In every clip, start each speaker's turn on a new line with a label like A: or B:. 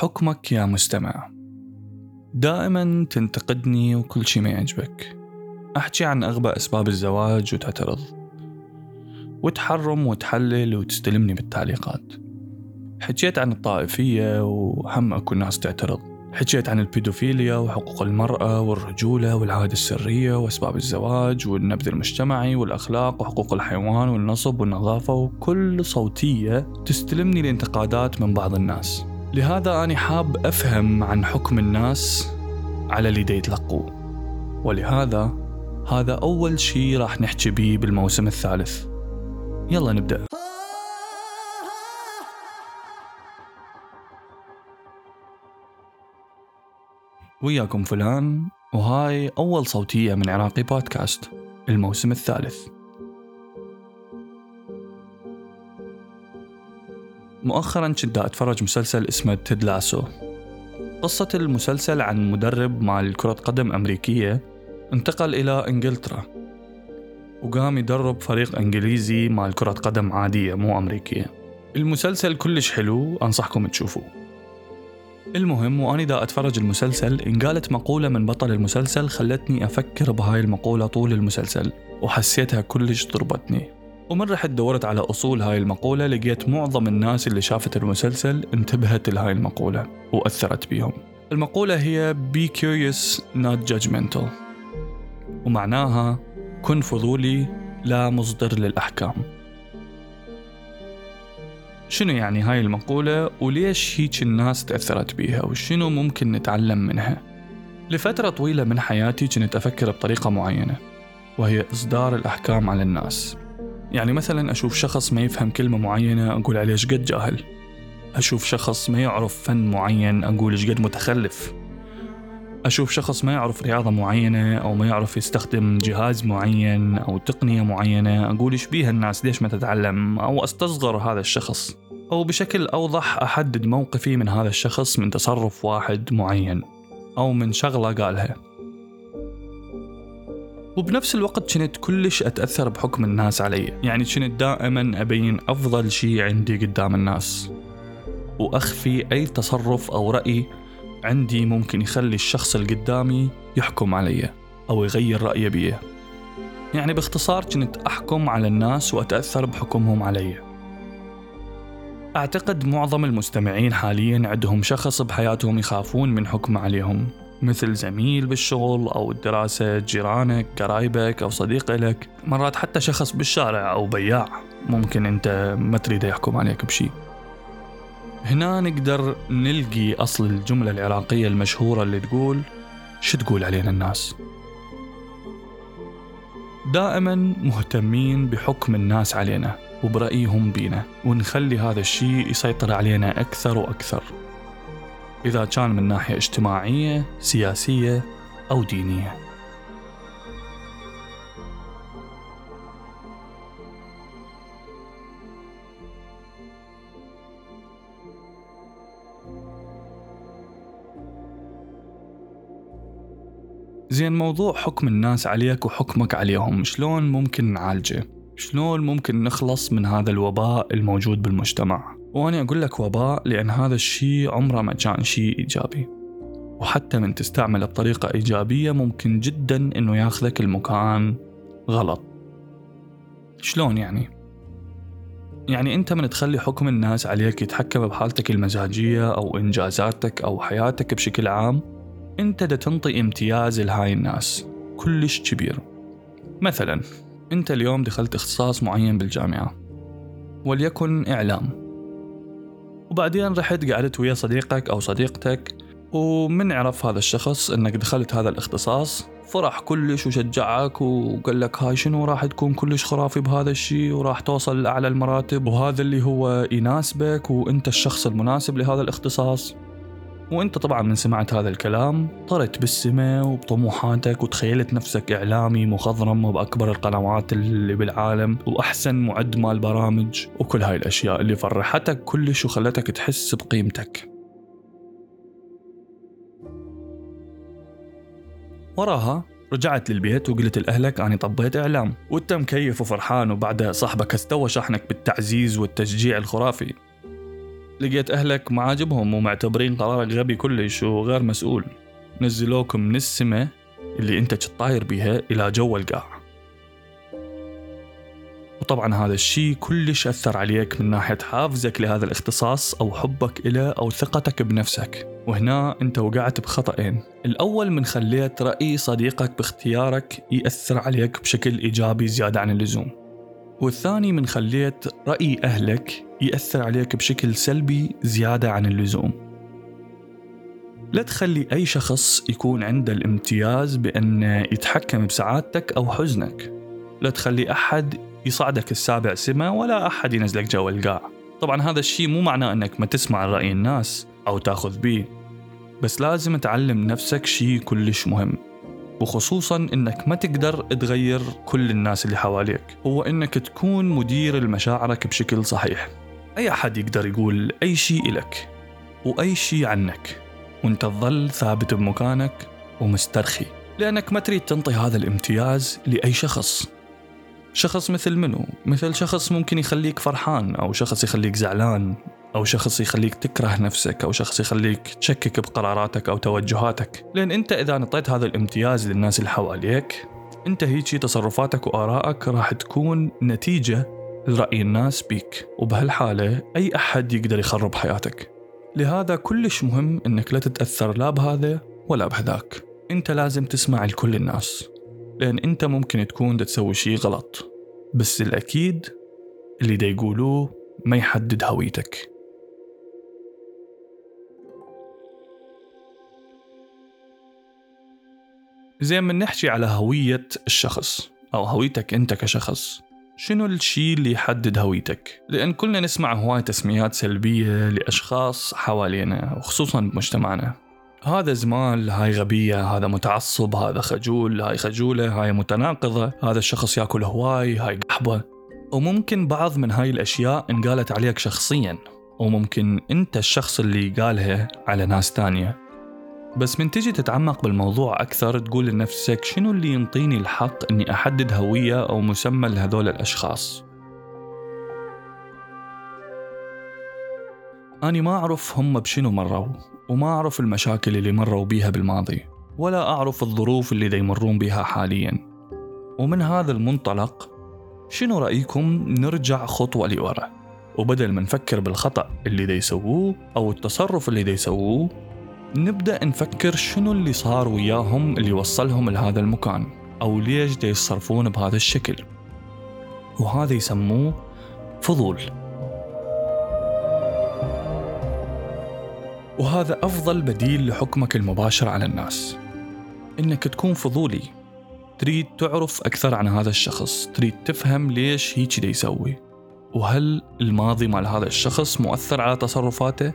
A: حكمك يا مستمع. دائما تنتقدني وكل شي ما يعجبك. أحكي عن أغبى أسباب الزواج وتعترض. وتحرم وتحلل وتستلمني بالتعليقات. حكيت عن الطائفية وهم أكو ناس تعترض. حكيت عن البيدوفيليا وحقوق المرأة والرجولة والعادة السرية وأسباب الزواج والنبذ المجتمعي والأخلاق وحقوق الحيوان والنصب والنظافة وكل صوتية تستلمني الانتقادات من بعض الناس. لهذا أنا حاب أفهم عن حكم الناس على اللي دي يتلقوه. ولهذا هذا أول شي راح نحكي بيه بالموسم الثالث. يلا نبدأ. وياكم فلان وهاي أول صوتية من عراقي بودكاست الموسم الثالث. مؤخرا كنت أتفرج مسلسل اسمه تيد لاسو. قصة المسلسل عن مدرب مال كرة قدم أمريكية انتقل إلى إنجلترا وقام يدرب فريق إنجليزي مال كرة قدم عادية مو أمريكية. المسلسل كلش حلو أنصحكم تشوفوه. المهم وأني دا أتفرج المسلسل انقالت مقولة من بطل المسلسل خلتني أفكر بهاي المقولة طول المسلسل وحسيتها كلش ضربتني. ومن رحت دورت على أصول هاي المقولة لقيت معظم الناس اللي شافت المسلسل انتبهت لهاي المقولة وأثرت بيهم. المقولة هي be curious not judgmental ومعناها كن فضولي لا مصدر للأحكام شنو يعني هاي المقولة وليش هيك الناس تأثرت بيها وشنو ممكن نتعلم منها؟ لفترة طويلة من حياتي كنت أفكر بطريقة معينة وهي إصدار الأحكام على الناس. يعني مثلا أشوف شخص ما يفهم كلمة معينة أقول عليه شقد جاهل. أشوف شخص ما يعرف فن معين أقول شقد متخلف. أشوف شخص ما يعرف رياضة معينة أو ما يعرف يستخدم جهاز معين أو تقنية معينة أقول إيش بيها الناس ليش ما تتعلم؟ أو أستصغر هذا الشخص. أو بشكل أوضح أحدد موقفي من هذا الشخص من تصرف واحد معين أو من شغلة قالها. وبنفس الوقت كنت كلش أتأثر بحكم الناس علي. يعني كنت دائما أبين أفضل شي عندي قدام الناس. وأخفي أي تصرف أو رأي عندي ممكن يخلي الشخص اللي قدامي يحكم علي أو يغير رأيه بيه يعني باختصار كنت أحكم على الناس وأتأثر بحكمهم علي. أعتقد معظم المستمعين حاليا عندهم شخص بحياتهم يخافون من حكمه عليهم. مثل زميل بالشغل أو الدراسة جيرانك قرايبك أو صديق لك. مرات حتى شخص بالشارع أو بياع. ممكن أنت ما تريده يحكم عليك بشي. هنا نقدر نلقي أصل الجملة العراقية المشهورة اللي تقول شو تقول علينا الناس؟ دائما مهتمين بحكم الناس علينا وبرأيهم بينا ونخلي هذا الشيء يسيطر علينا أكثر وأكثر. إذا كان من ناحية اجتماعية سياسية أو دينية زين موضوع حكم الناس عليك وحكمك عليهم شلون ممكن نعالجه؟ شلون ممكن نخلص من هذا الوباء الموجود بالمجتمع؟ وأنا أقول لك وباء لأن هذا الشيء عمره ما كان شيء إيجابي. وحتى من تستعمله بطريقة إيجابية ممكن جدا إنه ياخذك المكان غلط. شلون يعني؟ يعني أنت من تخلي حكم الناس عليك يتحكم بحالتك المزاجية أو إنجازاتك أو حياتك بشكل عام أنت دا تنطي امتياز لهاي الناس. كلش كبير. مثلا أنت اليوم دخلت اختصاص معين بالجامعة. وليكن إعلام. وبعدين رحت قعدت ويا صديقك أو صديقتك ومن عرف هذا الشخص أنك دخلت هذا الاختصاص فرح كلش وشجعك وقال لك هاي شنو راح تكون كلش خرافي بهذا الشيء وراح توصل لأعلى المراتب وهذا اللي هو يناسبك وأنت الشخص المناسب لهذا الاختصاص. وانت طبعا من سمعت هذا الكلام طرت بالسماء وبطموحاتك وتخيلت نفسك إعلامي مخضرم باكبر القنوات اللي بالعالم وأحسن معد مال برامج وكل هاي الأشياء اللي فرحتك كلش وخلتك تحس بقيمتك. وراها رجعت للبيت وقلت لأهلك أنا طبيت إعلام وأنت مكيف وفرحان وبعدها صاحبك استوى شحنك بالتعزيز والتشجيع الخرافي. لقيت أهلك ما عاجبهم ومعتبرين قرارك غبي كلش وغير مسؤول. نزلوك من السماء اللي أنت طاير بيها إلى جو القاع. وطبعا هذا الشيء كلش أثر عليك من ناحية حافزك لهذا الاختصاص أو حبك إليه أو ثقتك بنفسك. وهنا أنت وقعت بخطأين. الأول من خليت رأي صديقك باختيارك يأثر عليك بشكل إيجابي زيادة عن اللزوم. والثاني من خليت رأي أهلك يأثر عليك بشكل سلبي زيادة عن اللزوم. لا تخلي أي شخص يكون عنده الامتياز بأن يتحكم بسعادتك أو حزنك. لا تخلي أحد يصعدك السابع سما ولا أحد ينزلك جو القاع. طبعا هذا الشيء مو معناه أنك ما تسمع رأي الناس أو تأخذ بيه بس لازم تعلم نفسك شيء كلش مهم. وخصوصا إنك ما تقدر تغير كل الناس اللي حواليك هو إنك تكون مدير لمشاعرك بشكل صحيح. أي أحد يقدر يقول أي شيء إلك وأي شيء عنك وإنت تظل ثابت بمكانك ومسترخي لأنك ما تريد تنطي هذا الامتياز لأي شخص. شخص مثل منو؟ مثل شخص ممكن يخليك فرحان أو شخص يخليك زعلان. أو شخص يخليك تكره نفسك أو شخص يخليك تشكك بقراراتك أو توجهاتك. لأن أنت إذا نطيت هذا الامتياز للناس اللي حواليك أنت هيجي تصرفاتك وآرائك راح تكون نتيجة لرأي الناس بيك. وبهالحالة أي أحد يقدر يخرب حياتك. لهذا كلش مهم أنك لا تتأثر لا بهذا ولا بهذاك. أنت لازم تسمع لكل الناس. لأن أنت ممكن تكون تسوي شي غلط. بس الأكيد اللي دا يقولوه ما يحدد هويتك. زين من نحكي على هوية الشخص أو هويتك أنت كشخص. شنو الشيء اللي يحدد هويتك؟ لأن كلنا نسمع هواي تسميات سلبية لأشخاص حوالينا وخصوصا بمجتمعنا هذا زمال هاي غبية هذا متعصب هذا خجول هاي خجولة هاي متناقضة هذا الشخص يأكل هواي هاي قحبة. وممكن بعض من هاي الأشياء انقالت عليك شخصيا. وممكن أنت الشخص اللي قالها على ناس تانية. بس من تجي تتعمق بالموضوع أكثر تقول لنفسك شنو اللي ينطيني الحق أني أحدد هوية أو مسمى لهذول الأشخاص؟ أنا ما أعرف هم بشنو مروا وما أعرف المشاكل اللي مروا بيها بالماضي ولا أعرف الظروف اللي يمرون بها حاليا. ومن هذا المنطلق شنو رأيكم نرجع خطوة لورا؟ وبدل ما نفكر بالخطأ اللي دا يسووه أو التصرف اللي دا يسووه نبدأ نفكر شنو اللي صار وياهم اللي وصلهم لهذا المكان أو ليش دا يتصرفون بهذا الشكل. وهذا يسموه فضول. وهذا أفضل بديل لحكمك المباشر على الناس. إنك تكون فضولي. تريد تعرف أكثر عن هذا الشخص. تريد تفهم ليش هيك دا يسوي. وهل الماضي مال هذا الشخص مؤثر على تصرفاته؟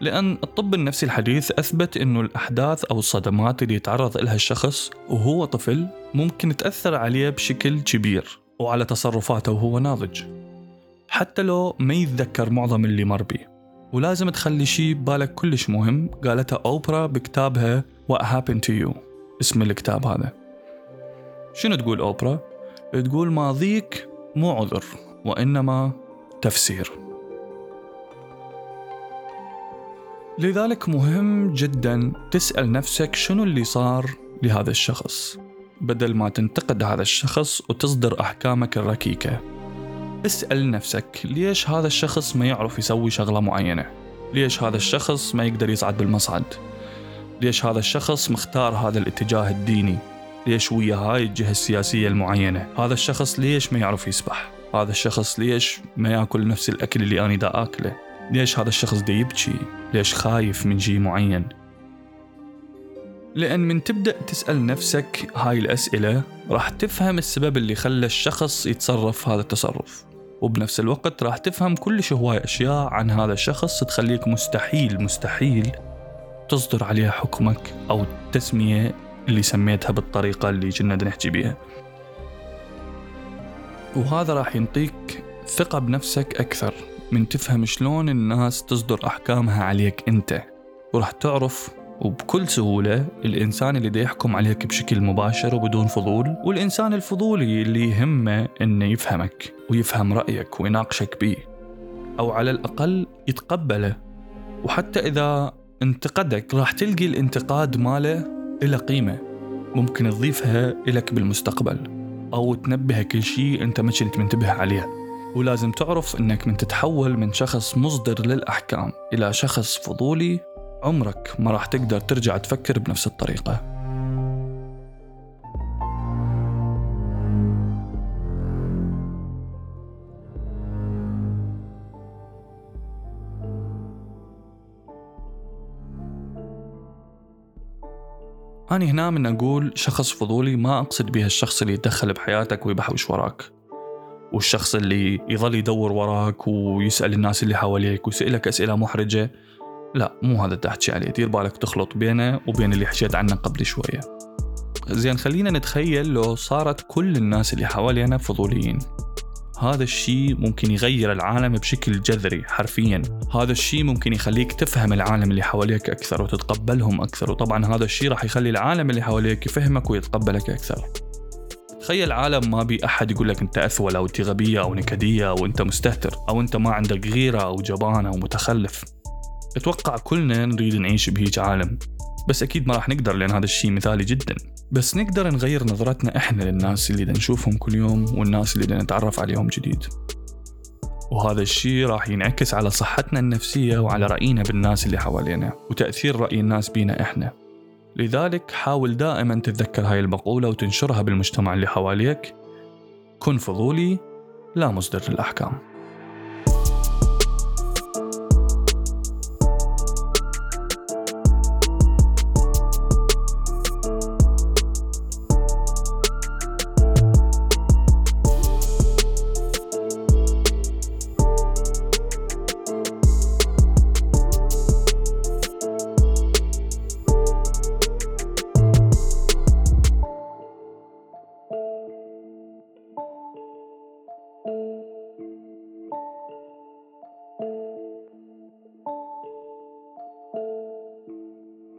A: لأن الطب النفسي الحديث أثبت أنه الأحداث أو الصدمات اللي يتعرض لها الشخص وهو طفل ممكن تأثر عليه بشكل كبير وعلى تصرفاته وهو ناضج. حتى لو ما يتذكر معظم اللي مر بيه ولازم تخلي شيء ببالك كلش مهم قالتها أوبرا بكتابها What Happened to You. اسم الكتاب هذا. شنو تقول أوبرا؟ تقول ماضيك مو عذر وإنما تفسير. لذلك مهم جدا تسأل نفسك شنو اللي صار لهذا الشخص. بدل ما تنتقد هذا الشخص وتصدر أحكامك الركيكة اسأل نفسك ليش هذا الشخص ما يعرف يسوي شغلة معينة؟ ليش هذا الشخص ما يقدر يصعد بالمصعد؟ ليش هذا الشخص مختار هذا الاتجاه الديني؟ ليش ويا هاي الجهة السياسية المعينة؟ هذا الشخص ليش ما يعرف يسبح؟ هذا الشخص ليش ما ياكل نفس الأكل اللي أنا دا أكله؟ ليش هذا الشخص دا يبكي؟ ليش خايف من شيء معين؟ لأن من تبدأ تسأل نفسك هاي الأسئلة راح تفهم السبب اللي خلى الشخص يتصرف هذا التصرف. وبنفس الوقت راح تفهم كلش هواي أشياء عن هذا الشخص تخليك مستحيل مستحيل تصدر عليها حكمك أو التسمية اللي سميتها بالطريقة اللي كنا نحكي بيها. وهذا راح ينطيك ثقة بنفسك أكثر. من تفهم شلون الناس تصدر أحكامها عليك أنت. وراح تعرف وبكل سهولة الإنسان اللي دا يحكم عليك بشكل مباشر وبدون فضول والإنسان الفضولي اللي يهمه إنه يفهمك ويفهم رأيك ويناقشك بيه. أو على الأقل يتقبله. وحتى إذا انتقدك راح تلقي الانتقاد ماله إلى قيمة ممكن تضيفها إلك بالمستقبل أو تنبهك لشيء أنت ما كنت منتبه عليه. ولازم تعرف أنك من تتحول من شخص مصدر للأحكام إلى شخص فضولي عمرك ما راح تقدر ترجع تفكر بنفس الطريقة. أنا هنا من أقول شخص فضولي ما أقصد بها الشخص اللي يتدخل بحياتك ويبحوش وراك. والشخص اللي يظل يدور وراك ويسأل الناس اللي حواليك ويسألك أسئلة محرجة لا مو هذا تحكي عليه. دير بالك تخلط بينه وبين اللي حكيت عنه قبل شوية. زين خلينا نتخيل لو صارت كل الناس اللي حوالينا فضوليين. هذا الشيء ممكن يغير العالم بشكل جذري حرفيا. هذا الشيء ممكن يخليك تفهم العالم اللي حواليك أكثر وتتقبلهم أكثر. وطبعا هذا الشيء راح يخلي العالم اللي حواليك يفهمك ويتقبلك أكثر. تخيل عالم ما بي أحد يقول لك أنت أثول أو أنت غبية أو نكدية أو أنت مستهتر أو أنت ما عندك غيرة أو جبان أو متخلف. أتوقع كلنا نريد نعيش بهيج عالم بس أكيد ما راح نقدر لأن هذا الشيء مثالي جدا. بس نقدر نغير نظرتنا إحنا للناس اللي نشوفهم كل يوم والناس اللي نتعرف عليهم جديد. وهذا الشيء راح ينعكس على صحتنا النفسية وعلى رأينا بالناس اللي حوالينا وتأثير رأي الناس بينا إحنا. لذلك حاول دائما تتذكر هاي المقولة وتنشرها بالمجتمع اللي حواليك. كن فضولي لا مصدر للأحكام.